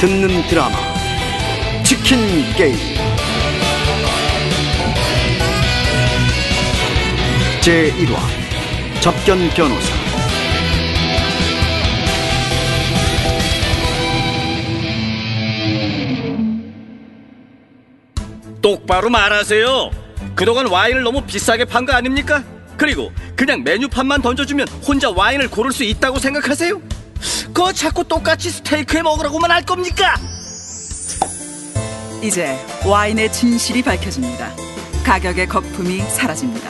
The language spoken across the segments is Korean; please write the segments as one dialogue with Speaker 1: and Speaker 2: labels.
Speaker 1: 듣는 드라마 치킨 게임 제1화 접견 변호사
Speaker 2: 똑바로 말하세요. 그동안 와인을 너무 비싸게 판 거 아닙니까? 그리고 그냥 메뉴판만 던져주면 혼자 와인을 고를 수 있다고 생각하세요? 그거 자꾸 똑같이 스테이크에 먹으라고만 할 겁니까?
Speaker 3: 이제 와인의 진실이 밝혀집니다. 가격의 거품이 사라집니다.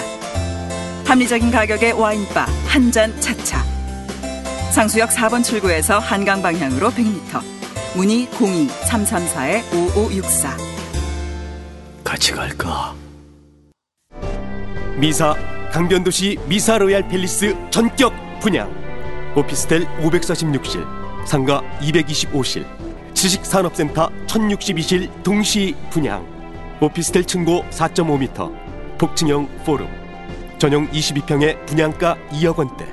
Speaker 3: 합리적인 가격의 와인바 한 잔 차차. 상수역 4번 출구에서 한강 방향으로 100m. 문의 02-334-5564.
Speaker 1: 같이 갈까?
Speaker 4: 미사 강변도시 미사 로얄 팰리스 전격 분양 오피스텔 546실 상가 225실 지식산업센터 1062실 동시 분양. 오피스텔 층고 4.5m 복층형 four room. 전용 22평의 분양가 2억 원대.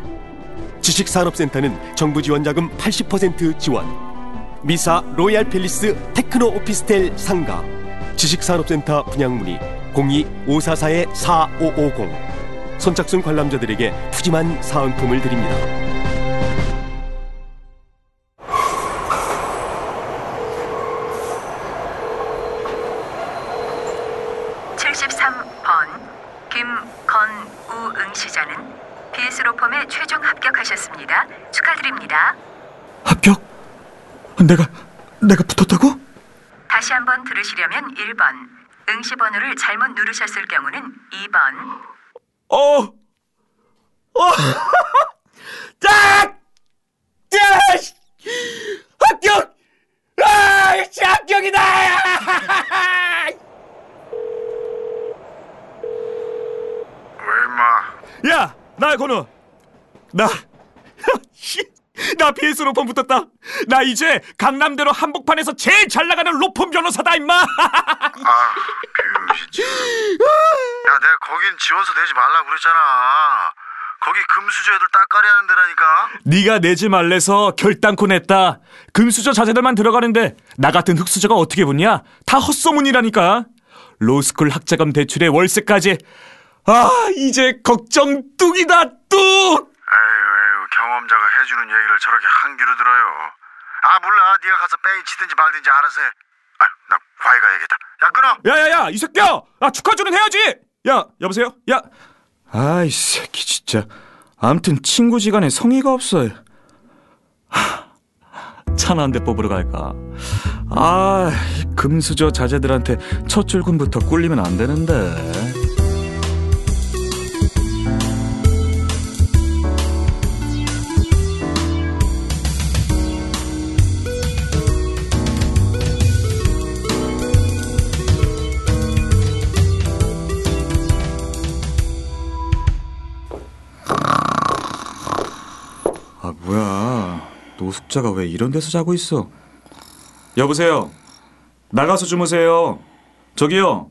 Speaker 4: 지식산업센터는 정부 지원 자금 80% 지원. 미사 로얄 팰리스 테크노 오피스텔 상가. 지식산업센터 분양 문의 02-544-4550 선착순 관람자들에게 푸짐한 사은품을 드립니다.
Speaker 5: 김건우 응시자는 BS 로펌에 최종 합격하셨습니다. 축하드립니다.
Speaker 6: 합격? 내가 내가 붙었다고?
Speaker 5: 다시 한번 들으시려면 1번, 응시 번호를 잘못 누르셨을 경우는 2번.
Speaker 6: 어. 어. 짝! 짝! 합격! 아, 씨, 합격이다!
Speaker 7: 왜 임마
Speaker 6: 야, 나 건우. 나 씨, 나 BS 로펌 붙었다. 나 이제 강남대로 한복판에서 제일 잘 나가는 로펌 변호사다 임마.
Speaker 7: 아 병신 야 내가 거긴 지원서 내지 말라고 그랬잖아 거기 금수저 애들 따까리 하는 데라니까
Speaker 6: 네가 내지 말래서 결단코 냈다. 금수저 자제들만 들어가는데 나 같은 흑수저가 어떻게 붙냐? 다 헛소문이라니까. 로스쿨 학자금 대출에 월세까지. 아 이제 걱정 뚝이다 뚝.
Speaker 7: 경험자가 해주는 얘기를 저렇게 한 귀로 들어요 아 몰라 네가 가서 뺑이 치든지 말든지 알아서 해 아유 나 과외 가야겠다 야 끊어
Speaker 6: 야야야 이 새끼야. 아 축하주는 해야지. 야 여보세요. 야. 아이 새끼 진짜. 암튼 친구지간에 성의가 없어. 차나 한 대 뽑으러 갈까? 아, 금수저 자제들한테 첫 출근부터 꿀리면 안 되는데. 노숙자가 왜 이런 데서 자고 있어? 여보세요. 나가서 주무세요. 저기요.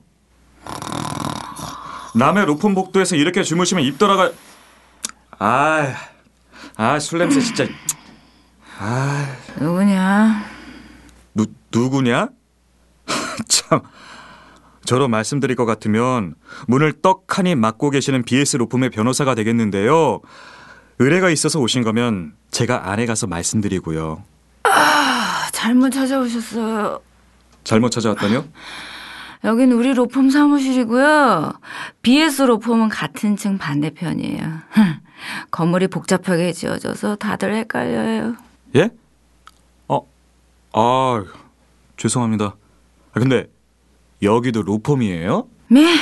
Speaker 6: 남의 로폰 복도에서 이렇게 주무시면 입 돌아가. 아, 아, 술 냄새 진짜. 아,
Speaker 5: 누구냐?
Speaker 6: 누 누구냐? 참. 저로 말씀드릴 것 같으면 문을 떡하니 막고 계시는 BS 로품의 변호사가 되겠는데요. 의뢰가 있어서 오신 거면 제가 안에 가서 말씀드리고요.
Speaker 5: 아, 잘못 찾아오셨어요.
Speaker 6: 잘못 찾아왔다뇨?
Speaker 5: 여긴 우리 로펌 사무실이고요. BS 로펌은 같은 층 반대편이에요. 건물이 복잡하게 지어져서 다들 헷갈려요.
Speaker 6: 예? 어, 아, 죄송합니다. 아, 근데 여기도 로펌이에요?
Speaker 5: 네,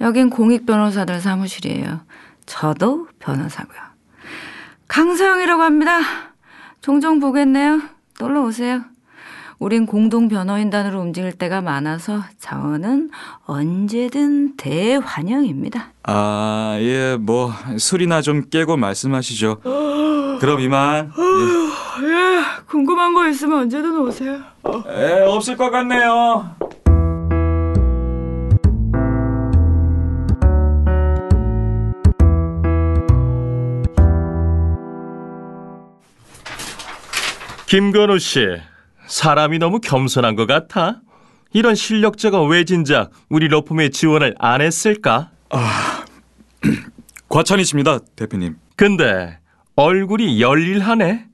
Speaker 5: 여긴 공익 변호사들 사무실이에요. 저도 변호사고요. 강서영이라고 합니다. 종종 보겠네요. 놀러 오세요. 우린 공동 변호인단으로 움직일 때가 많아서 자원은 언제든 대환영입니다.
Speaker 6: 아, 예, 뭐 술이나 좀 깨고 말씀하시죠. 그럼 이만.
Speaker 5: 예, 궁금한 거 있으면 언제든 오세요.
Speaker 6: 예, 없을 것 같네요.
Speaker 8: 김건우 씨, 사람이 너무 겸손한 것 같아. 이런 실력자가 왜 진작 우리 로펌에 지원을 안 했을까?
Speaker 6: 과찬이십니다, 대표님.
Speaker 8: 근데 얼굴이 열일하네.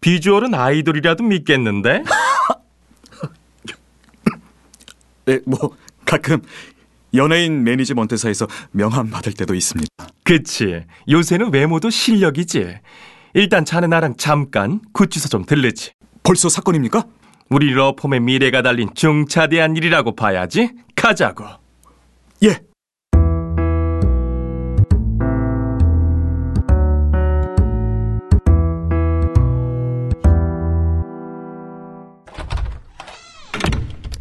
Speaker 8: 비주얼은 아이돌이라도 믿겠는데?
Speaker 6: 네, 뭐 가끔 연예인 매니지먼트사에서 명함 받을 때도 있습니다.
Speaker 8: 그치. 요새는 외모도 실력이지. 일단 자네 나랑 잠깐 구치소 좀 들르지.
Speaker 6: 벌써 사건입니까?
Speaker 8: 우리 러펌의 미래가 달린 중차대한 일이라고 봐야지. 가자고.
Speaker 6: 예.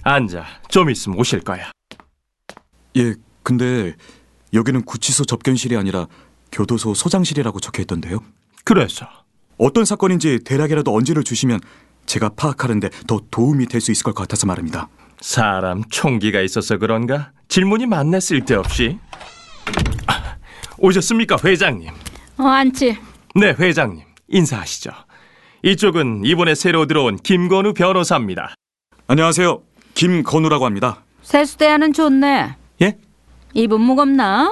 Speaker 8: 앉아. 좀 있으면 오실 거야.
Speaker 6: 예, 근데 여기는 구치소 접견실이 아니라 교도소 소장실이라고 적혀 있던데요.
Speaker 8: 그래서
Speaker 6: 어떤 사건인지 대략이라도 언지를 주시면 제가 파악하는데 더 도움이 될 수 있을 것 같아서 말입니다.
Speaker 8: 사람 총기가 있어서 그런가? 질문이 많네 쓸데없이. 아, 오셨습니까, 회장님?
Speaker 9: 어, 앉지.
Speaker 8: 네, 회장님. 인사하시죠. 이쪽은 이번에 새로 들어온 김건우 변호사입니다.
Speaker 6: 안녕하세요. 김건우라고 합니다.
Speaker 9: 세수대하는 좋네.
Speaker 6: 예?
Speaker 9: 입은 무겁나?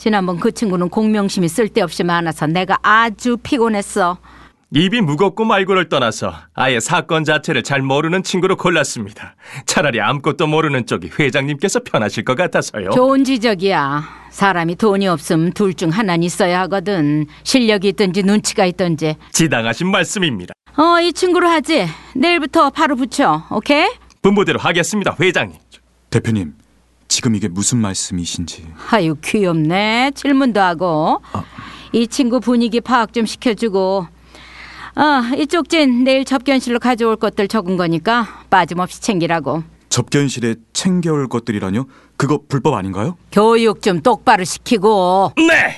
Speaker 9: 지난번 그 친구는 공명심이 쓸데없이 많아서 내가 아주 피곤했어.
Speaker 8: 입이 무겁고 말고를 떠나서 아예 사건 자체를 잘 모르는 친구로 골랐습니다. 차라리 아무것도 모르는 쪽이 회장님께서 편하실 것 같아서요.
Speaker 9: 좋은 지적이야. 사람이 돈이 없음 둘 중 하나는 있어야 하거든. 실력이 있든지 눈치가 있든지.
Speaker 8: 지당하신 말씀입니다.
Speaker 9: 어, 이 친구로 하지. 내일부터 바로 붙여. 오케이?
Speaker 8: 분부대로 하겠습니다, 회장님.
Speaker 6: 대표님, 지금 이게 무슨 말씀이신지.
Speaker 9: 아유, 귀엽네. 질문도 하고. 이 친구 분위기 파악 좀 시켜주고. 어, 이 쪽 진 내일 접견실로 가져올 것들 적은 거니까 빠짐없이 챙기라고.
Speaker 6: 접견실에 챙겨올 것들이라뇨? 그거 불법 아닌가요?
Speaker 9: 교육 좀 똑바로 시키고.
Speaker 8: 네!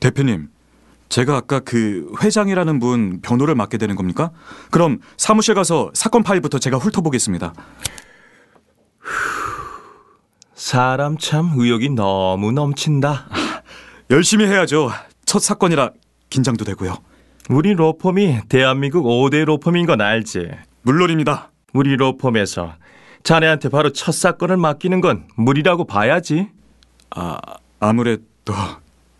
Speaker 6: 대표님, 제가 아까 그 회장이라는 분 변호를 맡게 되는 겁니까? 그럼 사무실 가서 사건 파일부터 제가 훑어보겠습니다.
Speaker 8: 사람 참 의욕이 너무 넘친다.
Speaker 6: 열심히 해야죠. 첫 사건이라 긴장도 되고요.
Speaker 8: 우리 로펌이 대한민국 5대 로펌인 건 알지?
Speaker 6: 물론입니다.
Speaker 8: 우리 로펌에서 자네한테 바로 첫 사건을 맡기는 건 무리라고 봐야지.
Speaker 6: 아, 아무래도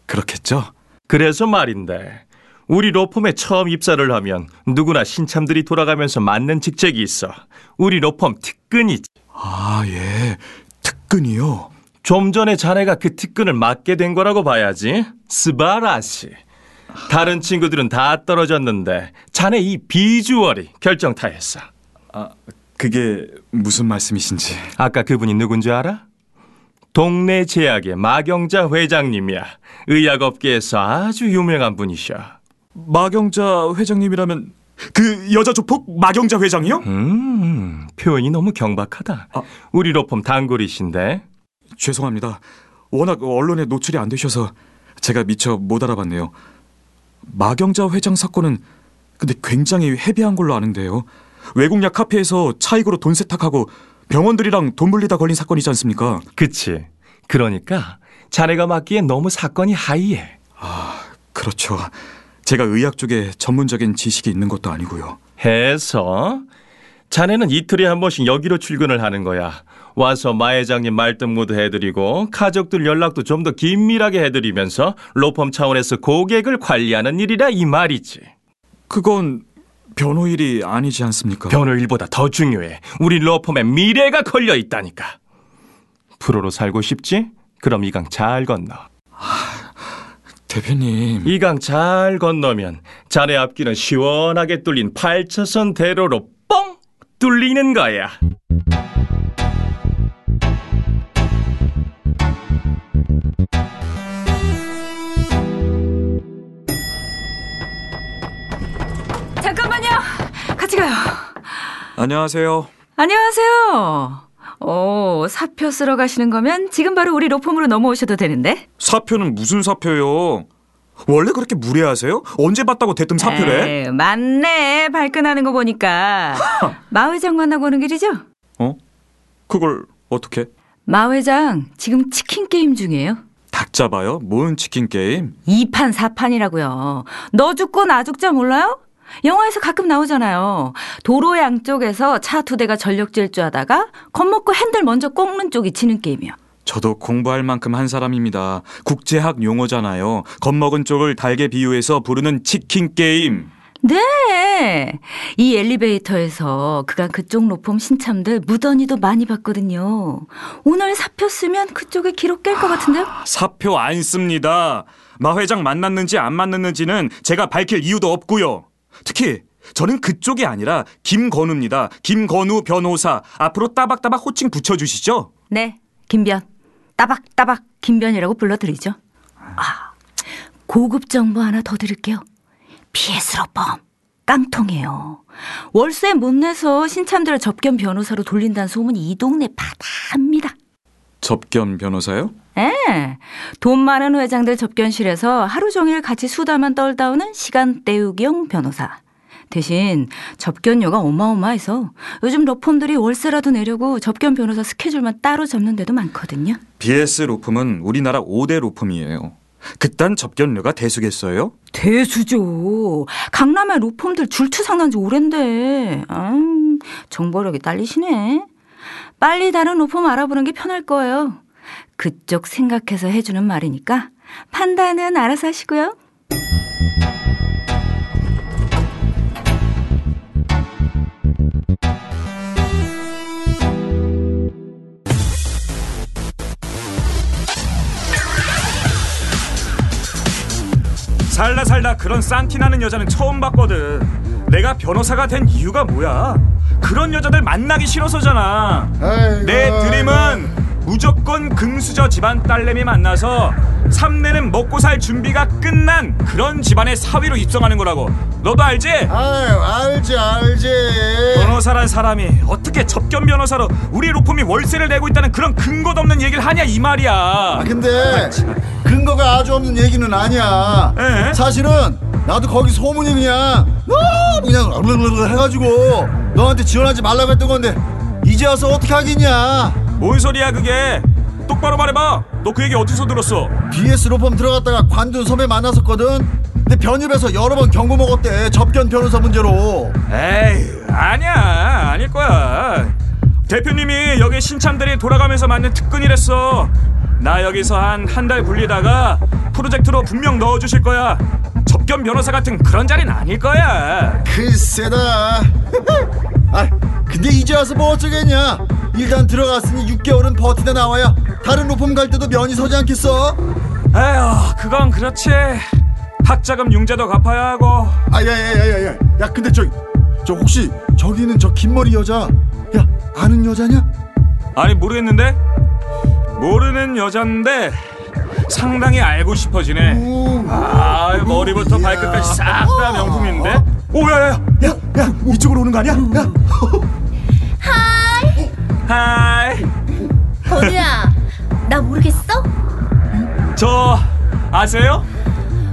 Speaker 6: 그렇겠죠?
Speaker 8: 그래서 말인데 우리 로펌에 처음 입사를 하면 누구나 신참들이 돌아가면서 맡는 직책이 있어. 우리 로펌 특근이지.
Speaker 6: 아, 예. 특근이요.
Speaker 8: 좀 전에 자네가 그 특근을 맡게 된 거라고 봐야지. 스바라시. 다른 친구들은 다 떨어졌는데 자네 이 비주얼이 결정타였어.
Speaker 6: 아, 그게 무슨 말씀이신지.
Speaker 8: 아까 그분이 누군지 알아? 동네 제약의 마경자 회장님이야. 의약업계에서 아주 유명한 분이셔.
Speaker 6: 마경자 회장님이라면 그 여자 조폭 마경자 회장이요?
Speaker 8: 음, 표현이 너무 경박하다.
Speaker 6: 아.
Speaker 8: 우리 로펌 단골이신데.
Speaker 6: 죄송합니다. 워낙 언론에 노출이 안 되셔서 제가 미처 못 알아봤네요. 마경자 회장 사건은 근데 굉장히 헤비한 걸로 아는데요. 외국약 카페에서 차익으로 돈 세탁하고 병원들이랑 돈 물리다 걸린 사건이지 않습니까?
Speaker 8: 그치. 그러니까 자네가 맡기엔 너무 사건이 하이해.
Speaker 6: 그렇죠. 제가 의학 쪽에 전문적인 지식이 있는 것도 아니고요.
Speaker 8: 해서 자네는 이틀에 한 번씩 여기로 출근을 하는 거야. 와서 마 회장님 말등무도 해드리고 가족들 연락도 좀 더 긴밀하게 해드리면서 로펌 차원에서 고객을 관리하는 일이라 이 말이지.
Speaker 6: 그건 변호 일이 아니지 않습니까?
Speaker 8: 변호 일보다 더 중요해. 우리 로펌의 미래가 걸려 있다니까. 프로로 살고 싶지? 그럼 이강 잘 건너.
Speaker 6: 대표님.
Speaker 8: 이강 잘 건너면 자네 앞길은 시원하게 뚫린 8차선 대로로 뻥 뚫리는 거야.
Speaker 6: 안녕하세요.
Speaker 3: 안녕하세요. 오, 사표 쓰러 가시는 거면 지금 바로 우리 로펌으로 넘어오셔도 되는데.
Speaker 6: 사표는 무슨 사표요? 원래 그렇게 무례하세요? 언제 봤다고 대뜸 사표래?
Speaker 3: 에이, 맞네. 발끈하는 거 보니까. 마 회장 만나고 오는 길이죠?
Speaker 6: 어? 그걸 어떻게?
Speaker 3: 마 회장 지금 치킨 게임 중이에요.
Speaker 6: 닭 잡아요? 뭔 치킨 게임?
Speaker 10: 2판 4판이라고요. 너 죽고 나 죽자 몰라요? 영화에서 가끔 나오잖아요. 도로 양쪽에서 차 두 대가 전력 질주하다가 겁먹고 핸들 먼저 꺾는 쪽이 지는 게임이요.
Speaker 6: 저도 공부할 만큼 한 사람입니다. 국제학 용어잖아요. 겁먹은 쪽을 닭에 비유해서 부르는 치킨 게임.
Speaker 10: 네. 이 엘리베이터에서 그간 그쪽 로펌 신참들 무던히도 많이 봤거든요. 오늘 사표 쓰면 그쪽에 기록 깰 것 같은데요?
Speaker 6: 사표 안 씁니다. 마 회장 만났는지 안 만났는지는 제가 밝힐 이유도 없고요. 특히 저는 그쪽이 아니라 김건우입니다. 김건우 변호사. 앞으로 따박따박 호칭 붙여주시죠.
Speaker 10: 네. 김변. 따박따박 김변이라고 불러드리죠. 아, 고급 정보 하나 더 드릴게요. 로펌. 깡통이에요. 월세 못 내서 신참들을 접견 변호사로 돌린다는 소문이 이 동네 바다합니다.
Speaker 6: 접견 변호사요?
Speaker 10: 예. 돈 많은 회장들 접견실에서 하루 종일 같이 수다만 떨다 오는 시간 때우기용 변호사. 대신 접견료가 어마어마해서 요즘 로펌들이 월세라도 내려고 접견 변호사 스케줄만 따로 잡는 데도 많거든요.
Speaker 6: BS 로펌은 우리나라 5대 로펌이에요. 그딴 접견료가 대수겠어요?
Speaker 10: 대수죠. 강남의 로펌들 줄투상 난 지 오랜데. 아, 정보력이 딸리시네. 빨리 다른 로펌 알아보는 게 편할 거예요. 그쪽 생각해서 해주는 말이니까 판단은 알아서 하시고요.
Speaker 6: 살다 살다 그런 쌍티나는 여자는 처음 봤거든. 내가 변호사가 된 이유가 뭐야? 그런 여자들 만나기 싫어서잖아. 내 드림은 무조건 금수저 집안 딸내미 만나서 삼내는 먹고 살 준비가 끝난 그런 집안의 사위로 입성하는 거라고. 너도 알지?
Speaker 7: 아유 알지 알지
Speaker 6: 변호사란 사람이 어떻게 접견 변호사로 우리 로펌이 월세를 내고 있다는 그런 근거도 없는 얘기를 하냐 이 말이야.
Speaker 7: 아 근데 근거가 아주 없는 얘기는 아니야
Speaker 6: 에?
Speaker 7: 사실은 나도 거기 소문이 그냥 너무 그냥 해가지고 너한테 지원하지 말라고 했던 건데 이제 와서 어떻게 하겠냐
Speaker 6: 뭔 소리야 그게? 똑바로 말해봐. 너 그 얘기 어디서 들었어?
Speaker 7: BS 로펌 들어갔다가 관둔 선배 만났었거든 근데 변입에서 여러 번 경고 먹었대 접견 변호사 문제로
Speaker 6: 에이 아니야 아닐 거야. 대표님이 여기 신참들이 돌아가면서 맞는 특근이랬어. 나 여기서 한 한 달 굴리다가 프로젝트로 분명 넣어주실 거야. 접견 변호사 같은 그런 자리는 아닐 거야.
Speaker 7: 글쎄다 아 근데 이제 와서 뭐 어쩌겠냐 일단 들어갔으니 6개월은 버티다 나와야 다른 로펌 갈 때도 면이 서지 않겠어
Speaker 6: 에휴 그건 그렇지. 학자금 융자도 갚아야 하고.
Speaker 7: 아야야야야야 야 근데 저저 혹시 저기 있는 저 긴머리 여자 야 아는 여자냐?
Speaker 6: 아니 모르겠는데 모르는 여잔데 상당히 알고 싶어지네. 아 머리부터 발끝까지 싹 다 명품인데. 오야야야
Speaker 7: 야야 이쪽으로 오는 거 아니야? 야
Speaker 6: 하이
Speaker 11: 건우야, 나 모르겠어?
Speaker 6: 저 아세요?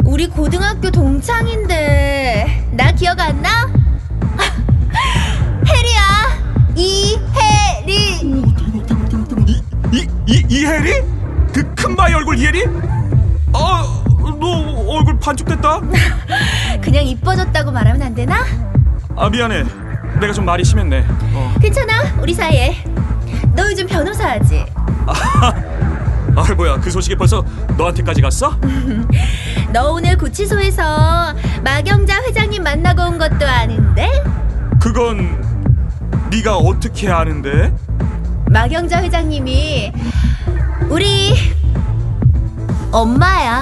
Speaker 11: 우리 고등학교 동창인데 나 기억 안 나? 혜리야, 이혜리.
Speaker 6: 이, 이, 이혜리? 그 큰바위 얼굴 이혜리? 아, 너 얼굴 반쪽됐다?
Speaker 11: 그냥 이뻐졌다고 말하면 안 되나?
Speaker 6: 아, 미안해. 내가 좀 말이 심했네. 어.
Speaker 11: 괜찮아, 우리 사이에. 너 요즘 변호사하지?
Speaker 6: 아, 뭐야. 그 소식이 벌써 너한테까지 갔어?
Speaker 11: 너 오늘 구치소에서 마경자 회장님 만나고 온 것도 아는데?
Speaker 6: 그건 네가 어떻게 아는데?
Speaker 11: 마경자 회장님이 우리 엄마야.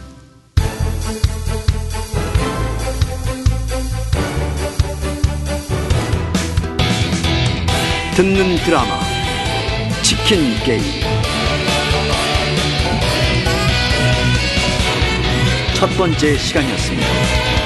Speaker 1: 듣는 드라마 치킨 게임 첫 번째 시간이었습니다.